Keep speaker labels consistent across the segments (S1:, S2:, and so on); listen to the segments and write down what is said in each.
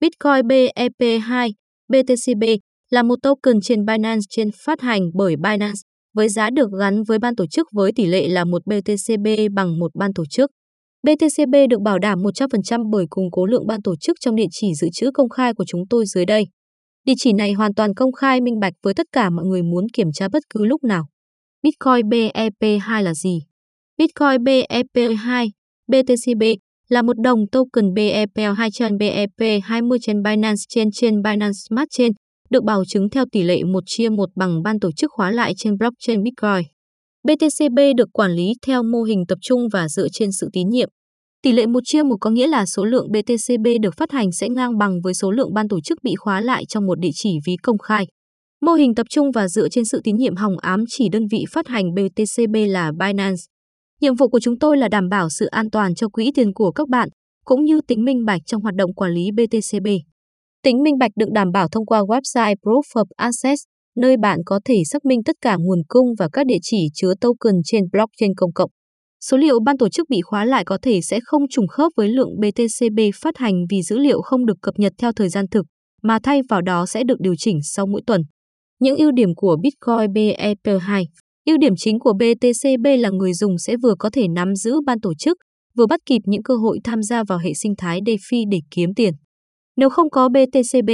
S1: Bitcoin BEP2, BTCB là một token trên Binance trên phát hành bởi Binance với giá được gắn với ban tổ chức với tỷ lệ là một BTCB bằng một ban tổ chức. BTCB được bảo đảm 100% bởi cùng cố lượng ban tổ chức trong địa chỉ dự trữ công khai của chúng tôi dưới đây. Địa chỉ này hoàn toàn công khai minh bạch với tất cả mọi người muốn kiểm tra bất cứ lúc nào. Bitcoin BEP2 là gì? Bitcoin BEP2, BTCB là một đồng token BEP2 trên BEP20 trên Binance trên trên Binance Smart Chain, được bảo chứng theo tỷ lệ 1 chia 1 bằng ban tổ chức khóa lại trên blockchain Bitcoin. BTCB được quản lý theo mô hình tập trung và dựa trên sự tín nhiệm. Tỷ lệ 1 chia 1 có nghĩa là số lượng BTCB được phát hành sẽ ngang bằng với số lượng ban tổ chức bị khóa lại trong một địa chỉ ví công khai. Mô hình tập trung và dựa trên sự tín nhiệm hòng ám chỉ đơn vị phát hành BTCB là Binance. Nhiệm vụ của chúng tôi là đảm bảo sự an toàn cho quỹ tiền của các bạn, cũng như tính minh bạch trong hoạt động quản lý BTCB. Tính minh bạch được đảm bảo thông qua website Proof of Access, nơi bạn có thể xác minh tất cả nguồn cung và các địa chỉ chứa token trên blockchain công cộng. Số liệu ban tổ chức bị khóa lại có thể sẽ không trùng khớp với lượng BTCB phát hành vì dữ liệu không được cập nhật theo thời gian thực, mà thay vào đó sẽ được điều chỉnh sau mỗi tuần. Những ưu điểm của Bitcoin BEP2 Ưu điểm chính của BTCB là người dùng sẽ vừa có thể nắm giữ ban tổ chức, vừa bắt kịp những cơ hội tham gia vào hệ sinh thái DeFi để kiếm tiền. Nếu không có BTCB,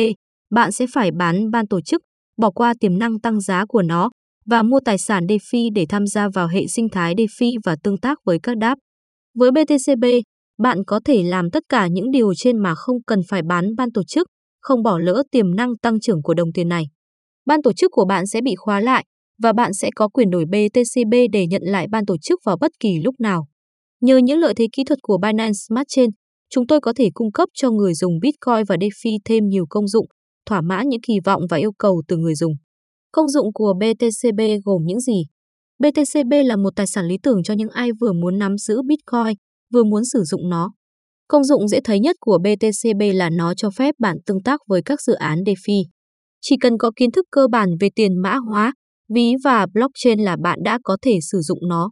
S1: bạn sẽ phải bán ban tổ chức, bỏ qua tiềm năng tăng giá của nó và mua tài sản DeFi để tham gia vào hệ sinh thái DeFi và tương tác với các đáp. Với BTCB, bạn có thể làm tất cả những điều trên mà không cần phải bán ban tổ chức, không bỏ lỡ tiềm năng tăng trưởng của đồng tiền này. Ban tổ chức của bạn sẽ bị khóa lại và bạn sẽ có quyền đổi BTCB để nhận lại ban tổ chức vào bất kỳ lúc nào. Nhờ những lợi thế kỹ thuật của Binance Smart Chain, chúng tôi có thể cung cấp cho người dùng Bitcoin và DeFi thêm nhiều công dụng, thỏa mãn những kỳ vọng và yêu cầu từ người dùng. Công dụng của BTCB gồm những gì? BTCB là một tài sản lý tưởng cho những ai vừa muốn nắm giữ Bitcoin, vừa muốn sử dụng nó. Công dụng dễ thấy nhất của BTCB là nó cho phép bạn tương tác với các dự án DeFi. Chỉ cần có kiến thức cơ bản về tiền mã hóa, ví và blockchain là bạn đã có thể sử dụng nó.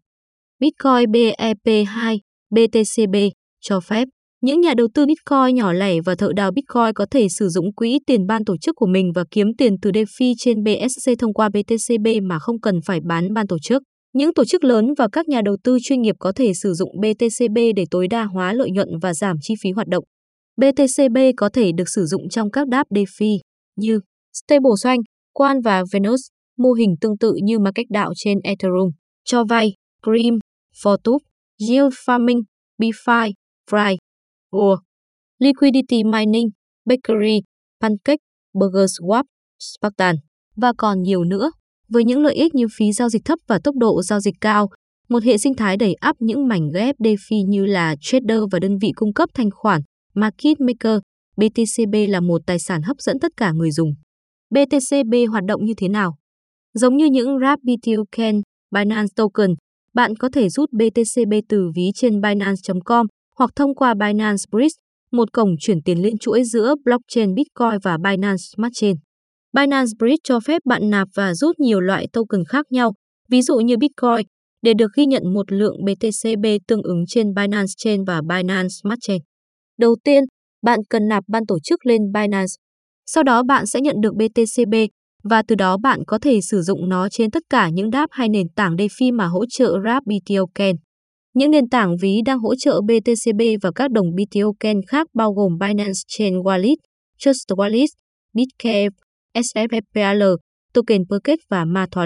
S1: Bitcoin BEP2, BTCB cho phép những nhà đầu tư Bitcoin nhỏ lẻ và thợ đào Bitcoin có thể sử dụng quỹ tiền ban tổ chức của mình và kiếm tiền từ DeFi trên BSC thông qua BTCB mà không cần phải bán ban tổ chức. Những tổ chức lớn và các nhà đầu tư chuyên nghiệp có thể sử dụng BTCB để tối đa hóa lợi nhuận và giảm chi phí hoạt động. BTCB có thể được sử dụng trong các đáp DeFi như Stablecoin, Quan và Venus, mô hình tương tự như mà cách đạo trên Ethereum, cho vay, Cream, Fortube, Yield Farming, BeFi, Fry, Go, Liquidity Mining, Bakery, Pancake, BurgerSwap, Spartan và còn nhiều nữa. Với những lợi ích như phí giao dịch thấp và tốc độ giao dịch cao, một hệ sinh thái đầy ắp những mảnh ghép DeFi như là trader và đơn vị cung cấp thanh khoản, market maker, BTCB là một tài sản hấp dẫn tất cả người dùng. BTCB hoạt động như thế nào? Giống như những Rabbit Token, Binance Token, bạn có thể rút BTCB từ ví trên Binance.com hoặc thông qua Binance Bridge, một cổng chuyển tiền liên chuỗi giữa blockchain Bitcoin và Binance Smart Chain. Binance Bridge cho phép bạn nạp và rút nhiều loại token khác nhau, ví dụ như Bitcoin, để được ghi nhận một lượng BTCB tương ứng trên Binance Chain và Binance Smart Chain. Đầu tiên, bạn cần nạp ban tổ chức lên Binance. Sau đó bạn sẽ nhận được BTCB và từ đó bạn có thể sử dụng nó trên tất cả những đáp hay nền tảng DeFi mà hỗ trợ Wrap BTOken. Những nền tảng ví đang hỗ trợ BTCB và các đồng BTOken khác bao gồm Binance Chain Wallet, Trust Wallet, BitKev, SFFPL, Token Pocket và Math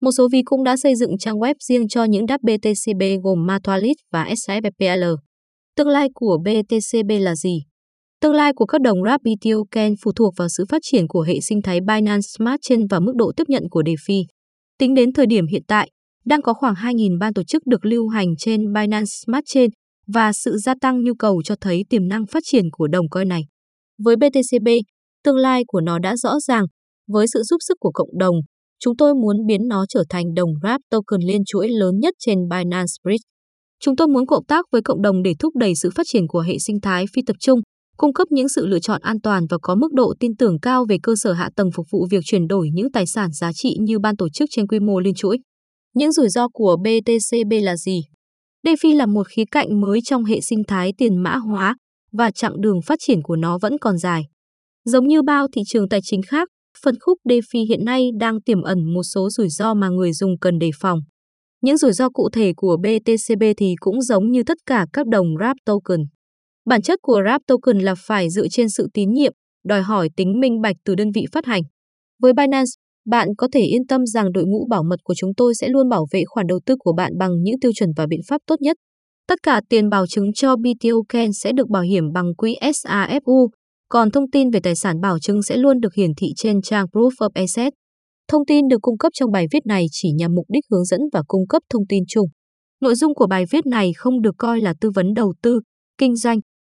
S1: Một số ví cũng đã xây dựng trang web riêng cho những đáp BTCB gồm Math và SFFPL. Tương lai của BTCB là gì? Tương lai của các đồng rap Token phụ thuộc vào sự phát triển của hệ sinh thái Binance Smart Chain và mức độ tiếp nhận của DeFi. Tính đến thời điểm hiện tại, đang có khoảng 2.000 ban tổ chức được lưu hành trên Binance Smart Chain và sự gia tăng nhu cầu cho thấy tiềm năng phát triển của đồng coin này. Với BTCB, tương lai của nó đã rõ ràng. Với sự giúp sức của cộng đồng, chúng tôi muốn biến nó trở thành đồng Wrap token liên chuỗi lớn nhất trên Binance Bridge. Chúng tôi muốn cộng tác với cộng đồng để thúc đẩy sự phát triển của hệ sinh thái phi tập trung, cung cấp những sự lựa chọn an toàn và có mức độ tin tưởng cao về cơ sở hạ tầng phục vụ việc chuyển đổi những tài sản giá trị như ban tổ chức trên quy mô liên chuỗi. Những rủi ro của BTCB là gì? DeFi là một khía cạnh mới trong hệ sinh thái tiền mã hóa và chặng đường phát triển của nó vẫn còn dài. Giống như bao thị trường tài chính khác, phân khúc DeFi hiện nay đang tiềm ẩn một số rủi ro mà người dùng cần đề phòng. Những rủi ro cụ thể của BTCB thì cũng giống như tất cả các đồng wrap token. Bản chất của RAP token là phải dựa trên sự tín nhiệm, đòi hỏi tính minh bạch từ đơn vị phát hành. Với Binance, bạn có thể yên tâm rằng đội ngũ bảo mật của chúng tôi sẽ luôn bảo vệ khoản đầu tư của bạn bằng những tiêu chuẩn và biện pháp tốt nhất. Tất cả tiền bảo chứng cho BTOKEN sẽ được bảo hiểm bằng quỹ SAFU, còn thông tin về tài sản bảo chứng sẽ luôn được hiển thị trên trang Proof of Asset. Thông tin được cung cấp trong bài viết này chỉ nhằm mục đích hướng dẫn và cung cấp thông tin chung. Nội dung của bài viết này không được coi là tư vấn đầu tư, kinh doanh,